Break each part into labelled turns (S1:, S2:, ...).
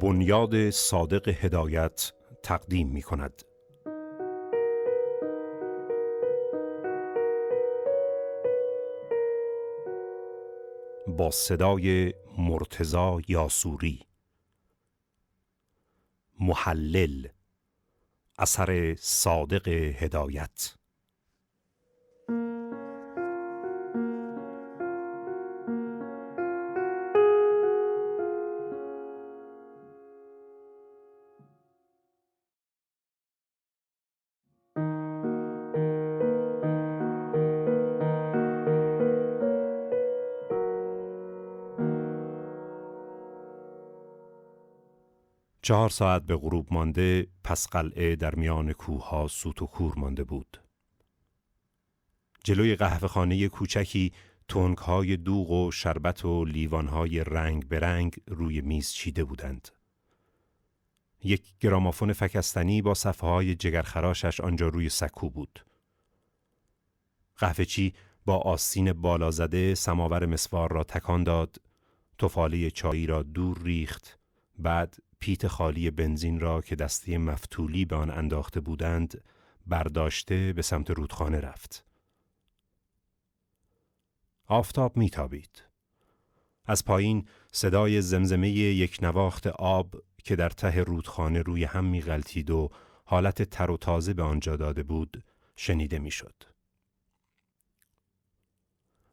S1: بنیاد صادق هدایت تقدیم می کند. با صدای مرتزا یاسوری محلل اثر صادق هدایت چهار ساعت به غروب مانده پس قلعه در میان کوه سوت و کور مانده بود. جلوی قهوه خانه کوچکی تونک های دوغ و شربت و لیوان های رنگ به رنگ روی میز چیده بودند. یک گرامافون فکستنی با صفحه های جگرخراشش آنجا روی سکو بود. قهوه چی با آسین بالا زده سماور مسوار را تکان داد، تفاله چایی را دور ریخت، بعد پیت خالی بنزین را که دسته مفتولی به آن انداخته بودند برداشته به سمت رودخانه رفت. آفتاب میتابید. از پایین صدای زمزمه یک نواخت آب که در ته رودخانه روی هم می غلطید و حالت تر و تازه به آنجا داده بود شنیده می‌شد.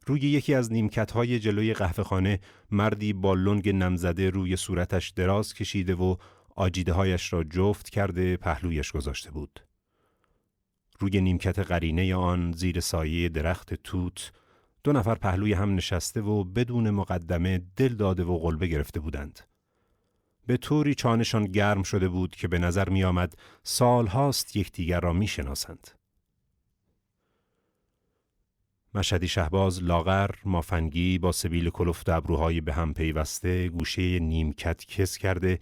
S1: روی یکی از نیمکت های جلوی قهوه خانه مردی با لنگ نمزده روی صورتش دراز کشیده و آجیده هایش را جفت کرده پهلویش گذاشته بود. روی نیمکت قرینه آن زیر سایه درخت توت دو نفر پهلوی هم نشسته و بدون مقدمه دل داده و قلبه گرفته بودند. به طوری چانشان گرم شده بود که به نظر می آمد سال هاست یکدیگر را می شناسند. مشهدی شهباز لاغر مافنگی با سبیل کلفت ابروهای به هم پیوسته گوشه نیمکت کس کرده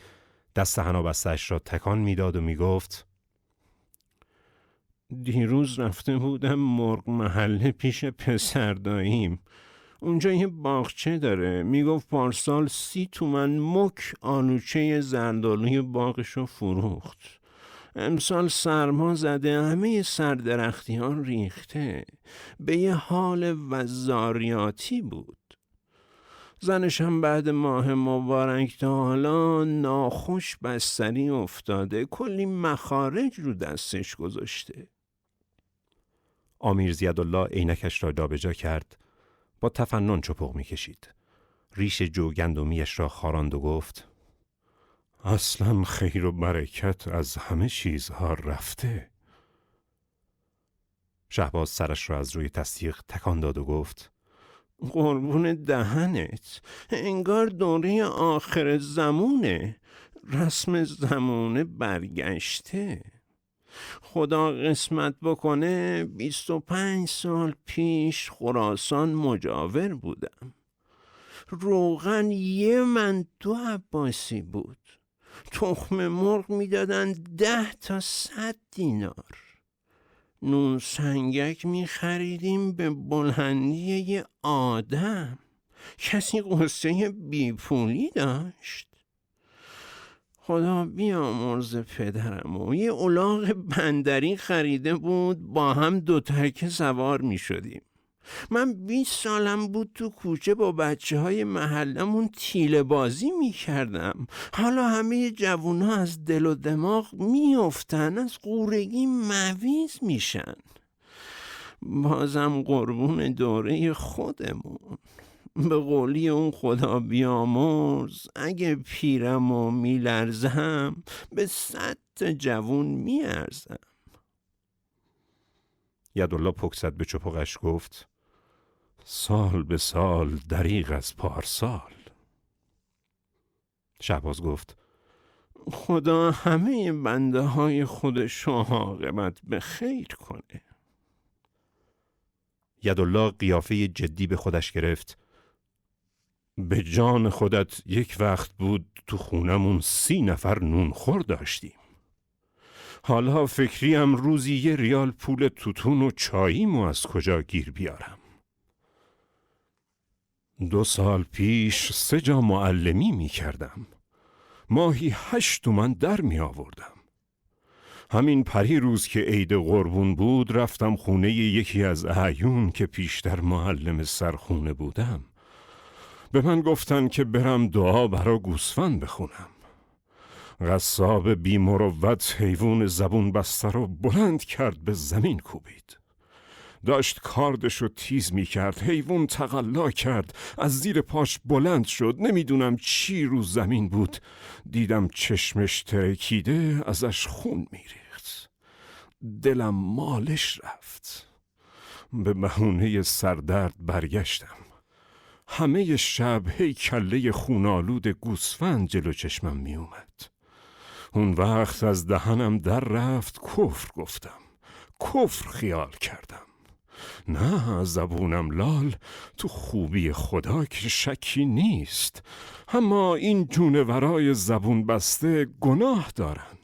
S1: دست بستش را تکان می‌داد و می‌گفت دیروز رفته بودم مرغ محله پیش پسر داییم اونجا یه باغچه داره. می‌گفت پارسال سی تومن مک آلوچه زردالوی باغشو فروخت. امسال سرما زده همه سردرختیان ریخته. به یه حال وزاریاتی بود. زنش هم بعد ماه مبارک تا حالا ناخوش بستری افتاده کلی مخارج رو دستش گذاشته. آمیر زیادالله عینکش را جابجا کرد با تفنن چپق می‌کشید. ریش جوگندمیش را خاراند و گفت اصلا خیر و برکت از همه چیزها رفته. شهباز سرش را از روی تصدیق تکان داد و گفت
S2: قربون دهنت انگار دوره آخر زمونه رسم زمونه برگشته. خدا قسمت بکنه بیست و پنج سال پیش خراسان مجاور بودم. روغن یه من دو عباسی بود. تخم مرغ می‌دادن ده تا صد دینار. نون سنگک می خریدیم به بلندی یه آدم. کسی قصه بیپولی داشت. خدا بیامرز پدرم و یه اولاغ بندری خریده بود با هم دو سوار می شدیم من 20 سالم بود تو کوچه با بچه های محلمون تیله بازی می کردم حالا همه جوون ها از دل و دماغ میافتن از قورگی مویز میشن. بازم قربون دوره خودمون. به قولی اون خدا بیامرز اگه پیرم و میلرزم به صد جوون میارزم.
S1: یدالله پکسد به چپقش گفت سال به سال دریغ از پارسال. شهباز گفت
S2: خدا همه بنده های خودش عاقبت به خیر کنه.
S1: یدالله قیافه جدی به خودش گرفت. به جان خودت یک وقت بود تو خونمون سی نفر نونخور داشتیم. حالا فکریم روزی یه ریال پول توتون و چاییمو از کجا گیر بیارم؟ دو سال پیش سه جا معلمی می کردم. ماهی هشت تومن در می آوردم. همین پری روز که عید قربون بود رفتم خونه یکی از اعیون که پیشتر معلم سرخونه بودم. به من گفتن که برم دعا برا گوسفند بخونم. غصاب بیمروت حیوان زبون بسته رو بلند کرد به زمین کوبید. داشت کاردش رو تیز می کرد حیوان تقلا کرد از زیر پاش بلند شد نمی‌دونم چی رو زمین بود. دیدم چشمش ترکیده ازش خون میریخت. دلم مالش رفت. به بهونه سردرد برگشتم. همه شب هی کله خونالود گوسفند جلو چشمم می اومد. اون وقت از دهنم در رفت کفر گفتم. کفر خیال کردم. نه زبونم لال تو خوبی خدا که شکی نیست. اما این جونورای زبون بسته گناه دارن.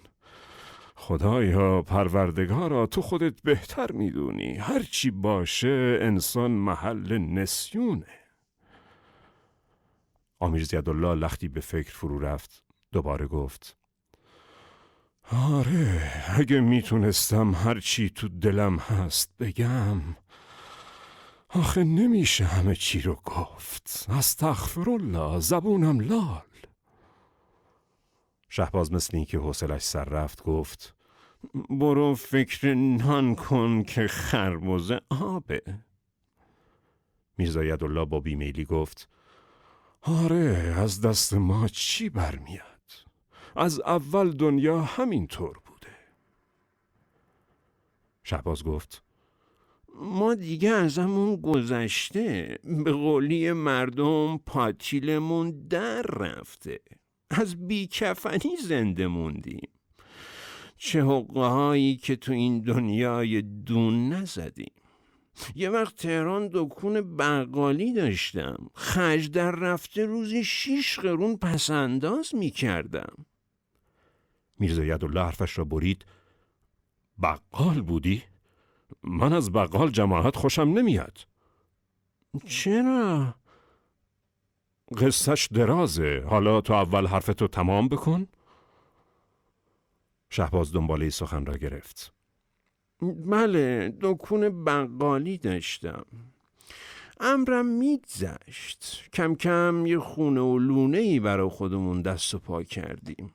S1: خدایا پروردگارا تو خودت بهتر می‌دونی. هرچی باشه انسان محل نسیونه. آمیر زیادالله لختی به فکر فرو رفت دوباره گفت آره اگه می‌تونستم هرچی تو دلم هست بگم آخه نمیشه همه چی رو گفت. استغفر الله زبونم لال. شهباز مثل این که حوصلش سر رفت گفت برو فکر نان کن که خربوزه آبه. میرزا الله با بیمیلی گفت آره از دست ما چی برمیاد؟ از اول دنیا همینطور بوده. شهباز گفت ما دیگه ازمون گذشته. به قولی مردم پاتیلمون در رفته. از بیکفنی زنده موندیم. چه حقه که تو این دنیای دون نزدیم. یه وقت تهران دکون بقالی داشتم. خج در رفته روزی شیش قرون پسنداز می کردم میرزا یدالله حرفش را برید. بقال بودی؟ من از بقال جماعت خوشم نمیاد. چرا؟ قصهش درازه. حالا تو اول حرفتو تمام بکن. شهباز دنباله سخن را گرفت. بله دکون بقالی داشتم. امرم میگذشت. کم کم یه خونه و لونه ای برای خودمون دست و پا کردیم.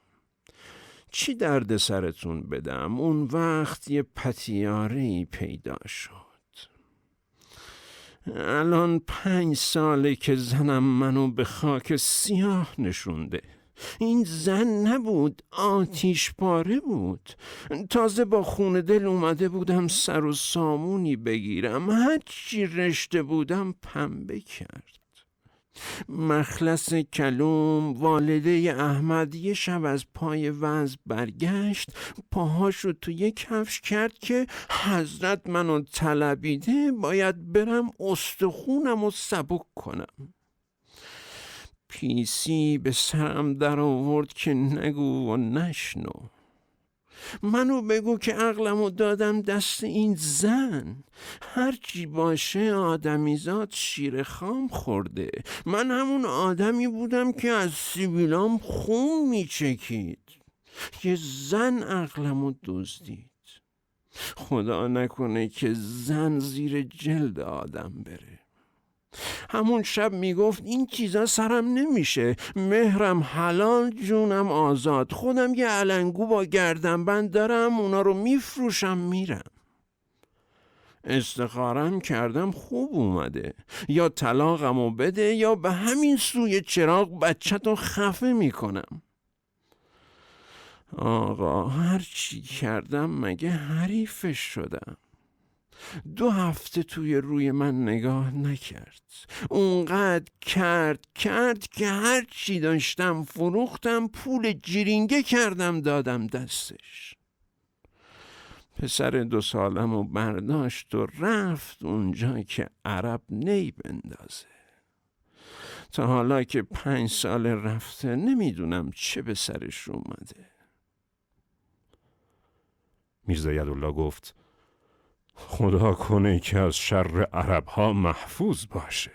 S1: چی درد سرتون بدم؟ اون وقت یه پتیاره پیدا شد. الان پنج ساله که زنم منو به خاک سیاه نشونده. این زن نبود آتیش پاره بود. تازه با خونه دل اومده بودم سر و سامونی بگیرم. هرچی رشته بودم پنبه کرد. مخلص کلوم والده احمد یه شب از پای وز برگشت پاهاش رو تو یک کفش کرد که حضرت منو طلبیده باید برم استخونم و سبک کنم. پیسی به سرم در آورد که نگو و نشنو. منو بگو که عقلمو دادم دست این زن. هرچی باشه آدمیزاد شیر خام خورده. من همون آدمی بودم که از سیبیلام خون میچکید. یه زن عقلمو دزدید. خدا نکنه که زن زیر جلد آدم بره. همون شب می‌گفت این چیزا سرم نمیشه. مهرم حلال جونم آزاد. خودم یه علنگو با گردنبند دارم اونا رو میفروشم میرم. استخارم کردم خوب اومده. یا طلاقمو بده یا به همین سوی چراغ بچه تو خفه می‌کنم. آقا هر چی کردم مگه حریفش شدم؟ دو هفته توی روی من نگاه نکرد. اونقدر کرد کرد که هر چی داشتم فروختم پول جرینگه کردم دادم دستش. پسر دو سالم و برداشت و رفت اونجا که عرب نی بندازه. تا حالا که پنج سال رفته نمی‌دونم چه به سرش اومده. میرزا یدالله گفت خدا کنه که از شر عرب ها محفوظ باشه.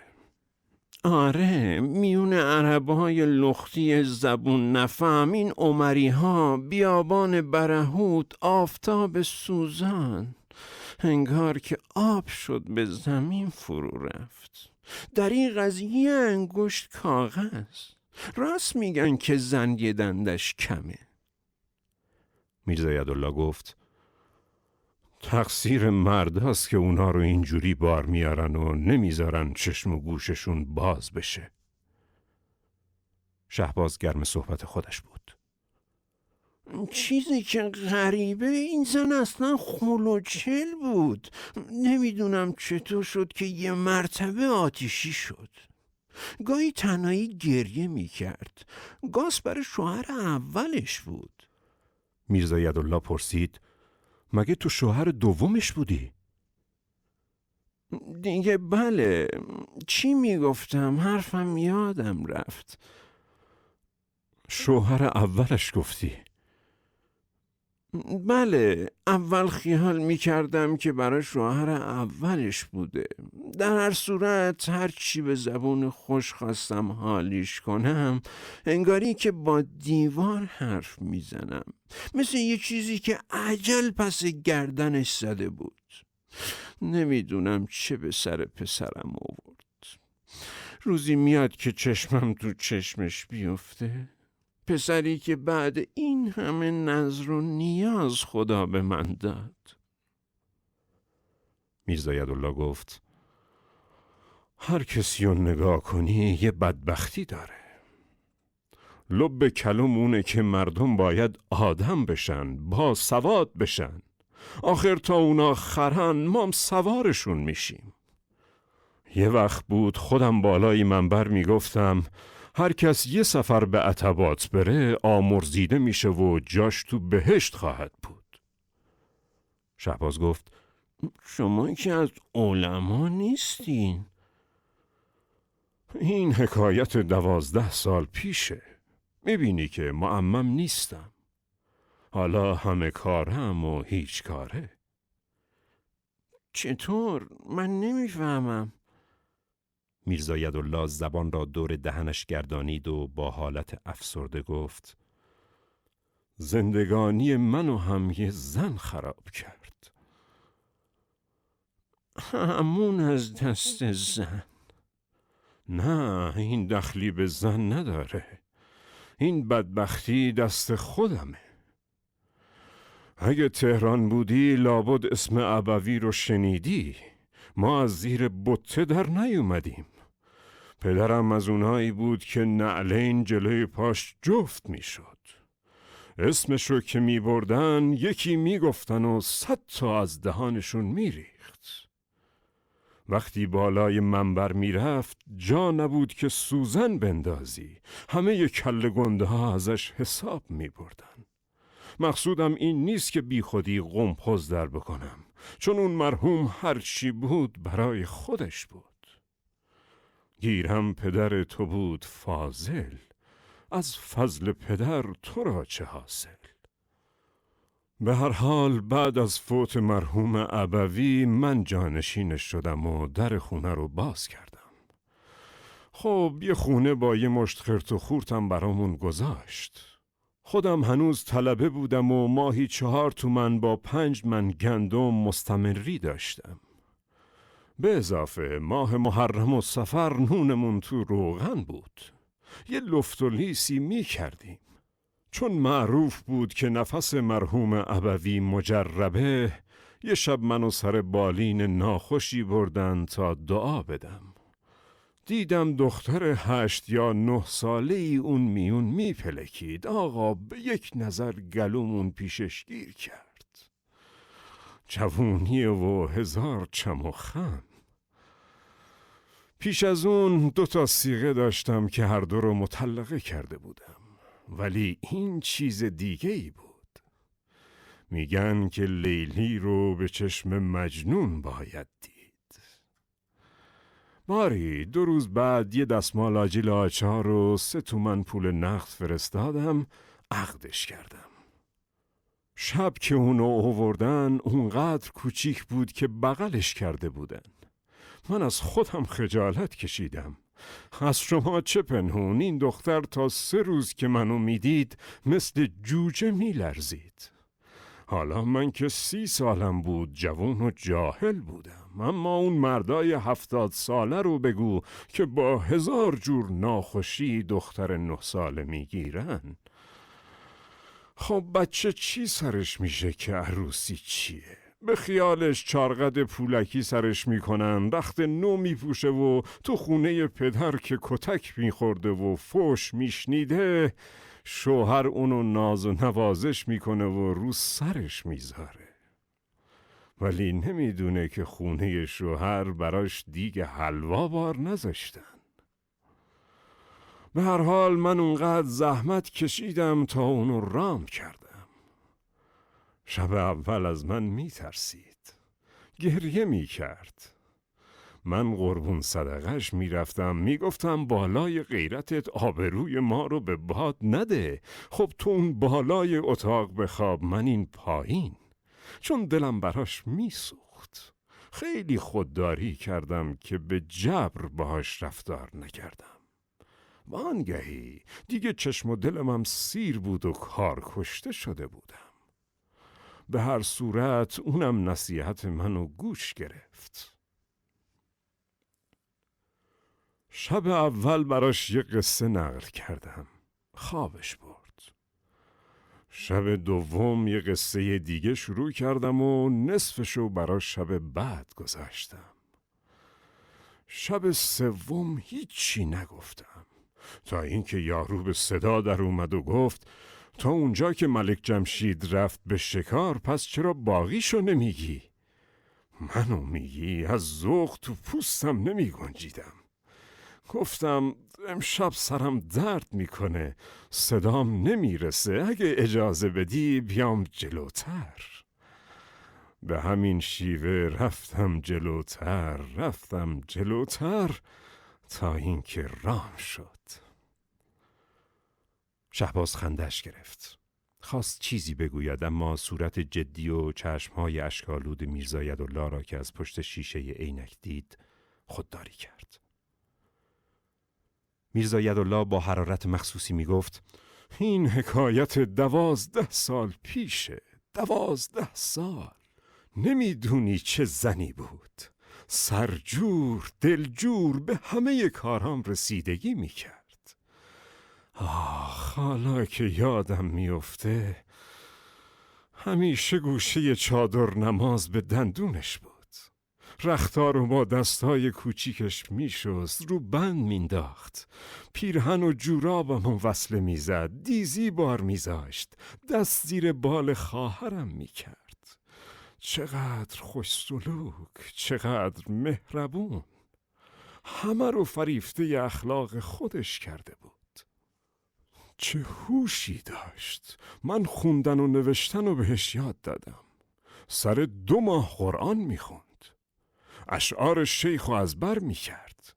S2: آره میون عربهای لختی زبون نفهم این عمری ها بیابان برهوت آفتاب سوزان انگار که آب شد به زمین فرو رفت. در این قضیه انگشت کاغذ. راست میگن که زنگ دندش کمه.
S1: میرزا یدالله گفت تقصیر مرد است که اونا رو اینجوری بار میارن و نمی‌ذارن چشم و گوششون باز بشه. شهباز گرم صحبت خودش بود.
S2: چیزی که غریبه این زن اصلا خلوچل بود نمی‌دونم چطور شد که یه مرتبه آتیشی شد گاهی تنهایی گریه می‌کرد گاز برای شوهر اولش بود
S1: میرزا یدالله پرسید مگه تو شوهر دومش بودی؟
S2: دیگه بله چی می‌گفتم؟ حرفم یادم رفت.
S1: شوهر اولش گفتی.
S2: بله اول خیال می کردم که برای شوهر اولش بوده. در هر صورت هر چی به زبون خوش خواستم حالیش کنم انگاری که با دیوار حرف می‌زنم. مثل یه چیزی که عجل پس گردنش زده بود. نمی‌دونم چه به سر پسرم آورد. روزی میاد که چشمم تو چشمش بیفته. پسری که بعد این همه نظر و نیاز خدا به من داد.
S1: میرزا الله گفت هر کسی رو نگاه کنی یه بدبختی داره. لب کلوم اونه که مردم باید آدم بشن با سواد بشن. آخر تا اونا خرن مام سوارشون میشیم. یه وقت بود خودم بالای منبر می‌گفتم هر کس یه سفر به عتبات بره آمرزیده میشه و جاش تو بهشت خواهد بود. شهباز گفت
S2: شما که از علما نیستین.
S1: این حکایت دوازده سال پیشه. می‌بینی که معمم نیستم. حالا همه کارم و هیچ کاره.
S2: چطور؟ من نمی‌فهمم.
S1: میرزا الله زبان را دور دهنش گردانید و با حالت افسرده گفت زندگانی منو هم یه زن خراب کرد.
S2: همون از دست زن.
S1: نه این دخلی به زن نداره. این بدبختی دست خودمه. اگه تهران بودی لابد اسم ابوی رو شنیدی. ما از زیر بطه در نیومدیم. پدرم از اونایی بود که نعلین جلوی پاش جفت می‌شد. اسمش رو که می بردن یکی می گفتن و صد تا از دهانشون می ریخت. وقتی بالای منبر می رفت جا نبود که سوزن بندازی همه ی کل گنده ها ازش حساب می بردن. مقصودم این نیست که بی خودی غمپز در بکنم چون اون مرحوم هرچی بود برای خودش بود گیرم پدر تو بود فاضل از فضل پدر تو را چه حاصل؟ به هر حال بعد از فوت مرحوم ابوی من جانشینش شدم و در خونه رو باز کردم. خب یه خونه با یه مشت خرت و خورتم برامون گذاشت. خودم هنوز طلبه بودم و ماهی چهار تومن با پنج من گندم مستمری داشتم. به اضافه ماه محرم و سفر نونمون تو روغن بود. یه لفت و لیسی می کردیم. چون معروف بود که نفس مرحوم ابوی مجربه یه شب منو سر بالین ناخوشی بردن تا دعا بدم. دیدم دختر هشت یا نه ساله ای اون میون میپلکید آقا به یک نظر گلومون پیشش گیر کرد. جوونی و هزار چم و خم. پیش از اون دو تا سیغه داشتم که هر دو رو مطلقه کرده بودم. ولی این چیز دیگه ای بود. میگن که لیلی رو به چشم مجنون باید دید. باری دو روز بعد یه دستمال آجیل آچار رو سه تومن پول نقد فرستادم عقدش کردم. شب که اونو اووردن اونقدر کوچیک بود که بغلش کرده بودن. من از خودم خجالت کشیدم. از شما چه پنهون؟ این دختر تا سه روز که منو می‌دید مثل جوجه میلرزید. حالا من که سی سالم بود جوان و جاهل بودم. اما اون مردای هفتاد ساله رو بگو که با هزار جور ناخوشی دختر نه ساله می‌گیرن. خب بچه چی سرش میشه که عروسی چیه؟ به خیالش چارقد پولکی سرش می‌کنن رخت نو میپوشه و تو خونه پدر که کتک میخورده و فوش میشنیده شوهر اونو ناز و نوازش می‌کنه و رو سرش می‌ذاره. ولی نمی‌دونه که خونه شوهر براش دیگ حلوا بار نذاشتن. به هر حال من اونقدر زحمت کشیدم تا اونو رام کردم. شب اول از من میترسید. گریه می‌کرد. من قربون صدقش می‌رفتم می‌گفتم بالای غیرتت آبروی ما رو به باد نده. خب تو اون بالای اتاق بخواب من این پایین. چون دلم براش میسوخت. خیلی خودداری کردم که به جبر باهاش رفتار نکردم. وانگهی دیگه چشم و دلمم سیر بود و کار کشته شده بودم. به هر صورت اونم نصیحت منو گوش گرفت. شب اول براش یه قصه نقل کردم. خوابش برد. شب دوم یه قصه دیگه شروع کردم و نصفشو براش شب بعد گذاشتم. شب سوم هیچی نگفتم. تا اینکه یارو به صدا در اومد و گفت تا اونجا که ملک جمشید رفت به شکار پس چرا باقیشو نمیگی؟ منو میگی از ذوق تو پوستم نمی گنجیدم. گفتم امشب سرم درد می‌کنه صدام نمی‌رسه اگه اجازه بدی بیام جلوتر به همین شیوه رفتم جلوتر رفتم جلوتر تا اینکه رام شد شهباز خندش گرفت. خواست چیزی بگوید اما صورت جدی و چشمهای اشکالود میرزاید و لارا که از پشت شیشه عینک دید خودداری کرد. میرزاید الله با حرارت مخصوصی می گفت این حکایت دوازده سال پیشه دوازده سال. نمی‌دونی چه زنی بود. سرجور دلجور به همه کارام رسیدگی می‌کرد. آخ حالا که یادم میفته همیشه گوشه چادر نماز به دندونش بود. رختار و با دستای کوچیکش میشست رو بند مینداخت پیرهن و جورابم وصله می‌زد دیزی بار میذاشت. دست زیر بال خواهرم می‌کرد. چقدر خوش سلوک چقدر مهربون. همه رو فریفته اخلاق خودش کرده بود. چه هوشی داشت. من خوندن و نوشتن و بهش یاد دادم. سر دو ماه قرآن می‌خوند. اشعار شیخ و از بر می‌کرد.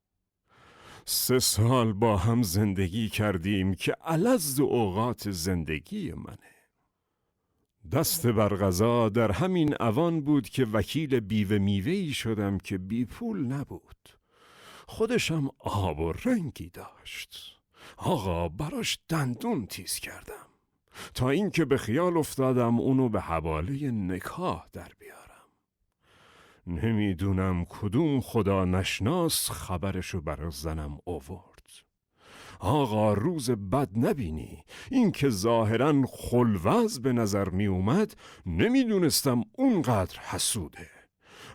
S1: سه سال با هم زندگی کردیم که علز اوقات زندگی منه. دست بر غذا در همین اوان بود که وکیل بیوه میوهی شدم که بی پول نبود. خودشم آب و رنگی داشت. آقا براش دندون تیز کردم. تا اینکه به خیال افتادم اونو به حواله نکاح در بیارم. نمی‌دونم کدوم خدا نشناس خبرشو برا زنم اوورد آقا روز بد نبینی. اینکه ظاهرا خلوز به نظر می اومد نمی‌دونستم اونقدر حسوده.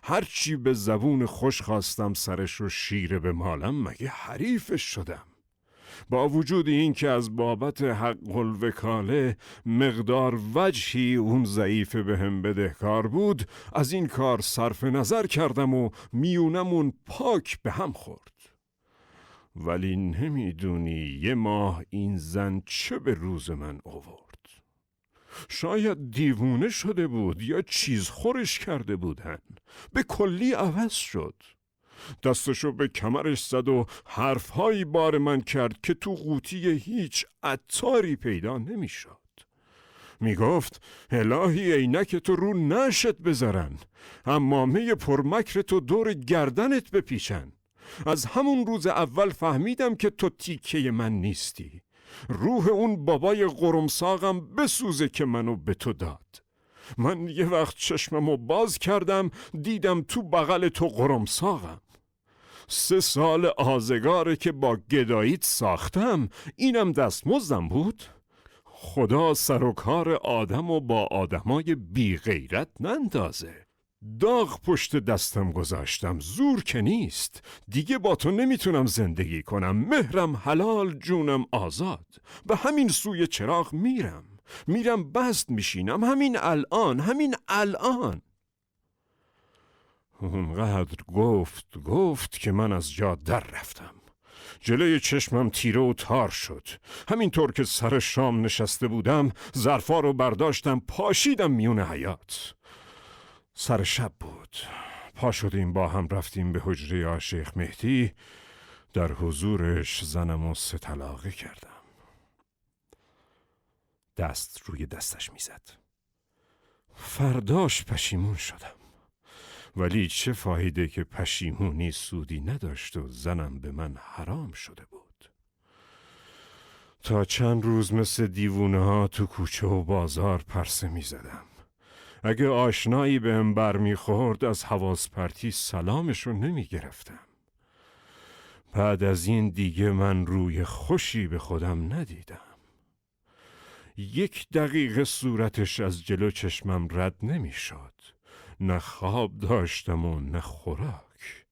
S1: هرچی به زبون خوش خواستم سرش رو شیره به مالم مگه حریفش شدم؟ با وجود این که از بابت حق الوکاله مقدار وجهی اون ضعیف به هم بدهکار بود از این کار صرف نظر کردم و میونمون پاک به هم خورد. ولی نمی‌دونی یه ماه این زن چه به روز من آورد. شاید دیوونه شده بود یا چیز خورش کرده بودن. به کلی عوض شد. دستشو به کمرش زد و حرفهایی بار من کرد که تو قوطی هیچ عطاری پیدا نمی‌شد. می گفت الهی عینک تو رو نشت بذارن امامه پرمکر تو دور گردنت بپیچن.
S3: از همون روز اول فهمیدم که تو تیکه من نیستی. روح اون بابای قرمساقم بسوزه که منو به تو داد. من یه وقت چشممو باز کردم دیدم تو بغل تو قرمساقم. سه سال آزگاره که با گداییت ساختم. اینم دستمزدم بود. خدا سر و کار آدم و با آدمای بی غیرت نندازه. داغ پشت دستم گذاشتم. زور که نیست. دیگه با تو نمی‌تونم زندگی کنم. مهرم حلال جونم آزاد. به همین سوی چراغ میرم. میرم بست میشینم. همین الان همین الان. اونقدر گفت گفت که من از جا در رفتم. جلوی چشمم تیره و تار شد. همینطور که سر شام نشسته بودم ظرفا رو برداشتم پاشیدم میون حیات سر شب بود. پا شدیم با هم رفتیم به حجره آشیخ مهدی. در حضورش زنم و ستلاقه کردم. دست روی دستش می‌زد. فرداش پشیمون شدم. ولی چه فایده که پشیمونی سودی نداشت و زنم به من حرام شده بود تا چند روز مثل دیوونه ها تو کوچه و بازار پرسه می زدم. اگه آشنایی به هم برمیخورد از حواس پرتی سلامشو نمی گرفتم. بعد از این دیگه من روی خوشی به خودم ندیدم. یک دقیقه صورتش از جلو چشمم رد نمی‌شد. نه خواب داشتم و نه خوراک.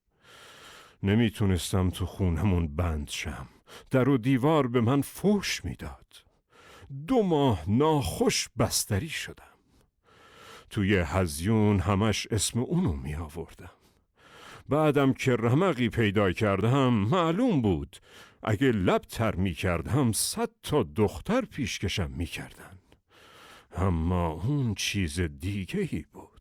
S3: نمی‌تونستم تو خونمون بند شم. در و دیوار به من فوش می‌داد. دو ماه ناخوش بستری شدم. توی هزیون همش اسم اونو می آوردم بعدم که رمقی پیدا کردم معلوم بود اگه لب تر می کردم صد تا دختر پیشکشم می کردن. اما اون چیز دیگهی بود.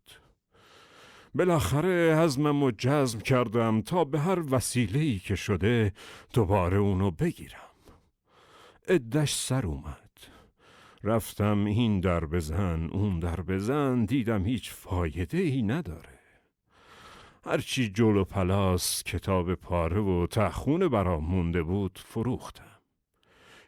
S3: بالاخره حزمم و جزم کردم تا به هر وسیله‌ای که شده دوباره اونو بگیرم. ادش سر اومد. رفتم این در بزن اون در بزن دیدم هیچ فایده ای نداره هرچی جلو پلاس کتاب پاره و تخونه برام مونده بود فروختم.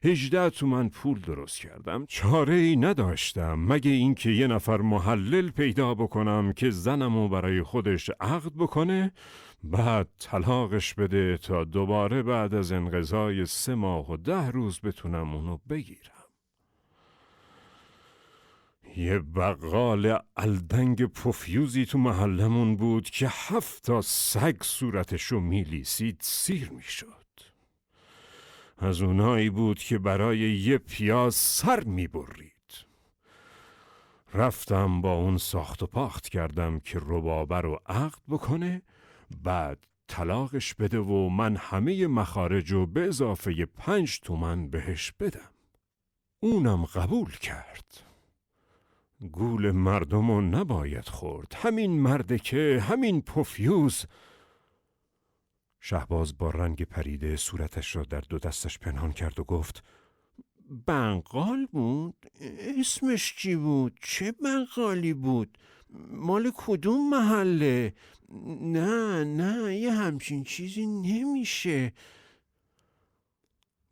S3: هجده تومن پول درست کردم. چاره ای نداشتم. مگه اینکه یه نفر محلل پیدا بکنم که زنمو برای خودش عقد بکنه؟ بعد طلاقش بده تا دوباره بعد از انقضای سه ماه و ده روز بتونم اونو بگیرم. یه بقال الدنگ پفیوزی تو محلمون بود که هفت تا سگ صورتشو میلیسید سیر می‌شد. از اونایی بود که برای یه پیاز سر می برید. رفتم با اون ساخت و پاخت کردم که ربابه رو عقد بکنه بعد طلاقش بده و من همه مخارج و به اضافه پنج تومن بهش بدم. اونم قبول کرد. گول مردم رو نباید خورد. همین مرده که همین پفیوز شهباز با رنگ پریده صورتش را در دو دستش پنهان کرد و گفت
S2: بنقال بود؟ اسمش چی بود؟ چه بنقالی بود؟ مال کدوم محله؟ نه نه یه همچین چیزی نمیشه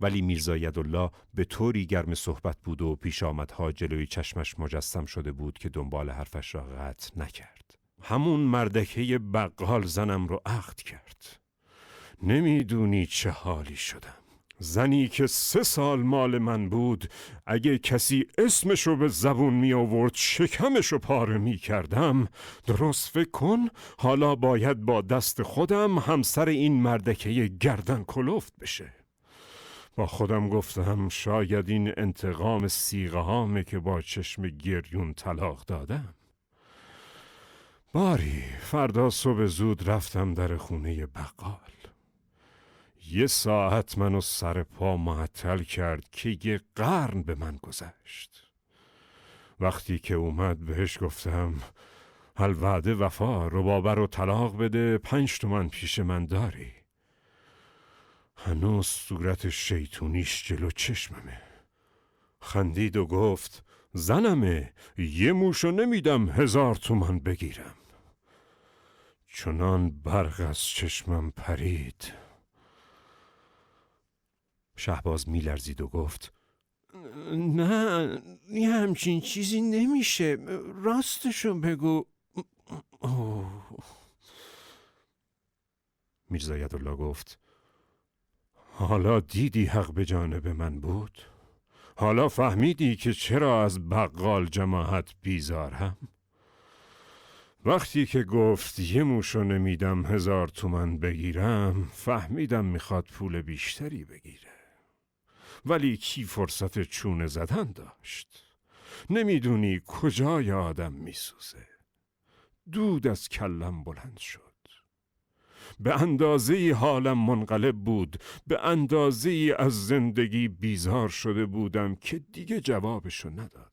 S3: ولی میرزا الله به طوری گرم صحبت بود و پیش آمدها جلوی چشمش مجسم شده بود که دنبال حرفش را قطع نکرد همون مردکه بقال زنم رو عقد کرد نمی‌دونی چه حالی شدم. زنی که سه سال مال من بود اگه کسی اسمشو به زبون می آورد شکمشو پاره می کردم درست فکر کن حالا باید با دست خودم همسر این مردکه گردن کلفت بشه. با خودم گفتم شاید این انتقام سیغه هامه که با چشم گریون طلاق دادم. باری فردا صبح زود رفتم در خونه بقال. یه ساعت منو سر پا معطل کرد که یه قرن به من گذشت. وقتی که اومد بهش گفتم حل وعده وفا ربابه رو طلاق بده پنج تومن پیش من داری. هنوز صورت شیطونیش جلو چشممه. خندید و گفت زنمه یه موشو نمیدم هزار تومن بگیرم. چنان برق از چشمم پرید. شهباز میلرزید و گفت
S2: نه یه همچین چیزی نمیشه. راستشو بگو. اوه.
S3: میرزا یدالله گفت حالا دیدی حق به جانب من بود؟ حالا فهمیدی که چرا از بقال جماعت بیزارم وقتی که گفت یه موشو نمیدم هزار تومن بگیرم فهمیدم می‌خواد پول بیشتری بگیره. ولی کی فرصت چونه زدن داشت؟ نمی‌دونی کجای آدم میسوزه. دود از کلم بلند شد. به اندازه حالم منقلب بود به اندازه از زندگی بیزار شده بودم که دیگه جوابشو ندادم.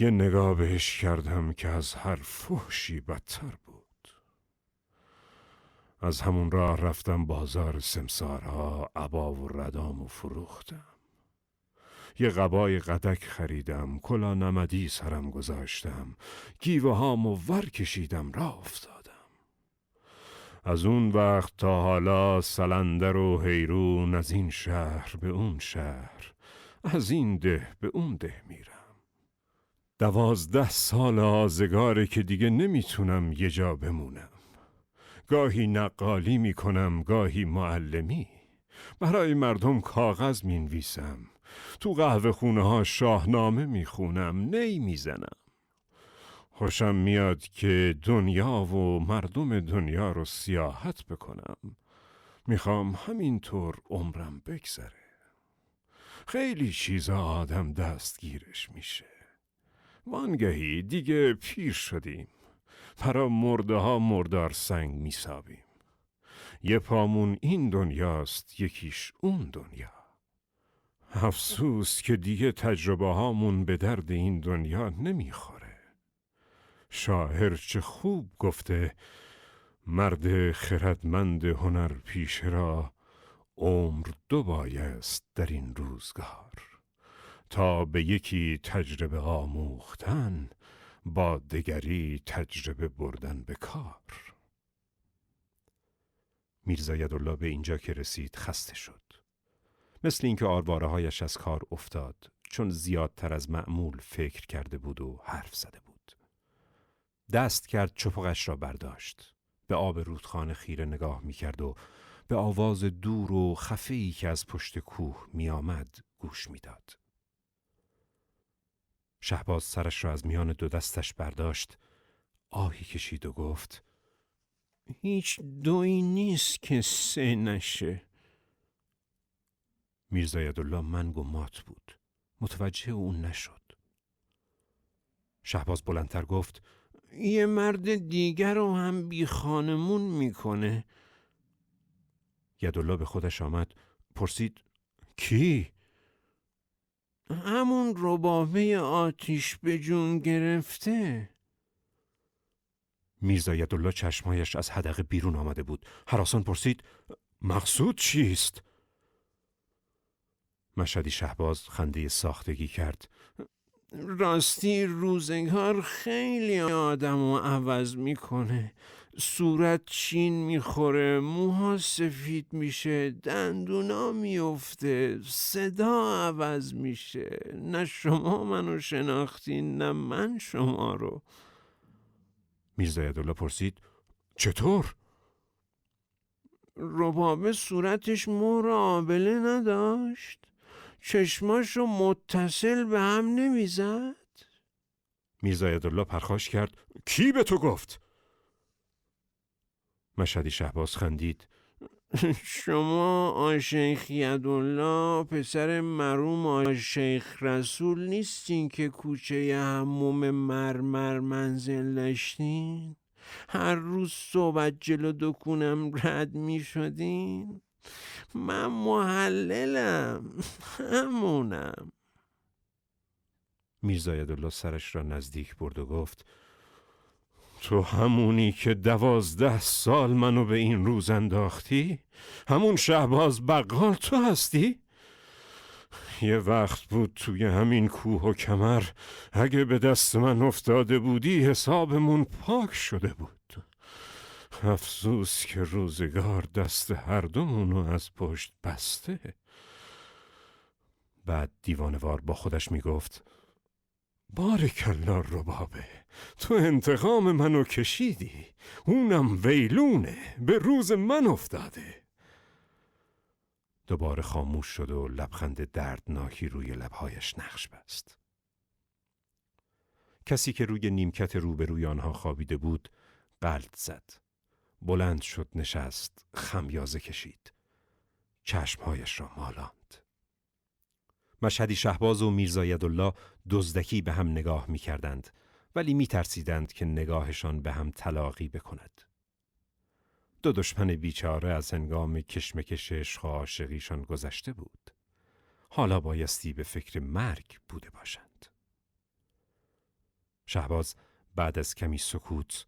S3: یه نگاه بهش کردم که از هر فحشی بدتر بود. از همون راه رفتم بازار سمسارها عبا و ردام و فروختم. یه قبای قدک خریدم کلا نمدی سرم گذاشتم. گیوه هامو ور کشیدم را افتادم. از اون وقت تا حالا سلندر و حیرون از این شهر به اون شهر از این ده به اون ده میرم. دوازده سال آزگاره که دیگه نمی‌تونم یه جا بمونم. گاهی نقالی می‌کنم گاهی معلمی. برای مردم کاغذ می‌نویسم. تو قهوه خونه ها شاهنامه می‌خونم نی می‌زنم. خوشم میاد که دنیا و مردم دنیا رو سیاحت بکنم. می‌خوام همینطور عمرم بگذره. خیلی چیزا آدم دستگیرش میشه. وانگهی دیگه پیر شدیم. برا مرده ها مردار سنگ میسابیم یه پامون این دنیاست یکیش اون دنیا. افسوس که دیگه تجربه هامون به درد این دنیا نمی‌خوره شاعر چه خوب گفته مرد خردمند هنر پیش را عمر دو بایست در این روزگار. تا به یکی تجربه آموختن با دگری تجربه بردن به کار. میرزا یدالله به اینجا که رسید خسته شد. مثل اینکه آرواره هایش از کار افتاد چون زیادتر از معمول فکر کرده بود و حرف زده بود. دست کرد چپقش را برداشت. به آب رودخانه خیره نگاه می کرد و به آواز دور و خفهی که از پشت کوه می آمد گوش می داد. شهباز سرش را از میان دو دستش برداشت آهی کشید و گفت
S2: هیچ دوی نیست که سه نشه.
S3: میرزا یدالله منگ و مات بود. متوجه اون نشد. شهباز بلندتر گفت
S2: یه مرد دیگر رو هم بی خانمون می‌کنه.
S3: یدالله به خودش آمد پرسید کی؟
S2: همون ربابه آتیش به جون گرفته.
S3: میرزا یدالله چشمایش از حدقه بیرون آمده بود. حراسان پرسید مقصود چیست؟ مشهدی شهباز خنده ساختگی کرد.
S2: راستی روزگار خیلی آدم رو عوض می‌کنه. صورت چین می‌خوره موها سفید میشه دندونا میفته صدا عوض میشه نه شما منو شناختین نه من شما رو
S3: میرزا یدالله پرسید چطور؟
S2: ربابه صورتش مور آبله نداشت چشماشو متصل به هم نمی‌زد
S3: میرزا یدالله پرخاش کرد کی به تو گفت؟ مشهدی شهباز خندید
S2: شما آشیخ یدالله پسر مروم آشیخ رسول نیستین که کوچه هموم مرمر منزل داشتین؟ هر روز صبح جلو دکونم رد می شدین؟ من محللم همونم
S3: میرزا یدالله سرش را نزدیک برد و گفت تو همونی که دوازده سال منو به این روز انداختی؟ همون شهباز بقال تو هستی؟ یه وقت بود توی همین کوه و کمر اگه به دست من افتاده بودی حسابمون پاک شده بود افسوس که روزگار دست هر دومونو از پشت بسته بعد دیوانوار با خودش می‌گفت بارکلا ربابه تو انتقام منو کشیدی. اونم ویلونه. به روز من افتاده. دوباره خاموش شد و لبخند دردناکی روی لبهایش نقش بست. کسی که روی نیمکت روبروی آنها خوابیده بود قلط زد. بلند شد نشست خمیازه کشید. چشمهایش را مالاند. مشهدی شهباز و میرزایدالله دزدکی به هم نگاه می کردند ولی می ترسیدند که نگاهشان به هم تلاقی بکند. دو دشمن بیچاره از هنگام کشمکش عشق و عاشقیشان گذشته بود. حالا بایستی به فکر مرگ بوده باشند. شهباز بعد از کمی سکوت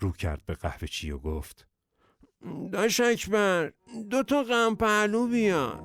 S3: رو کرد به قهوه چی و گفت
S2: داش اکبر دو تا غم پهلو بیار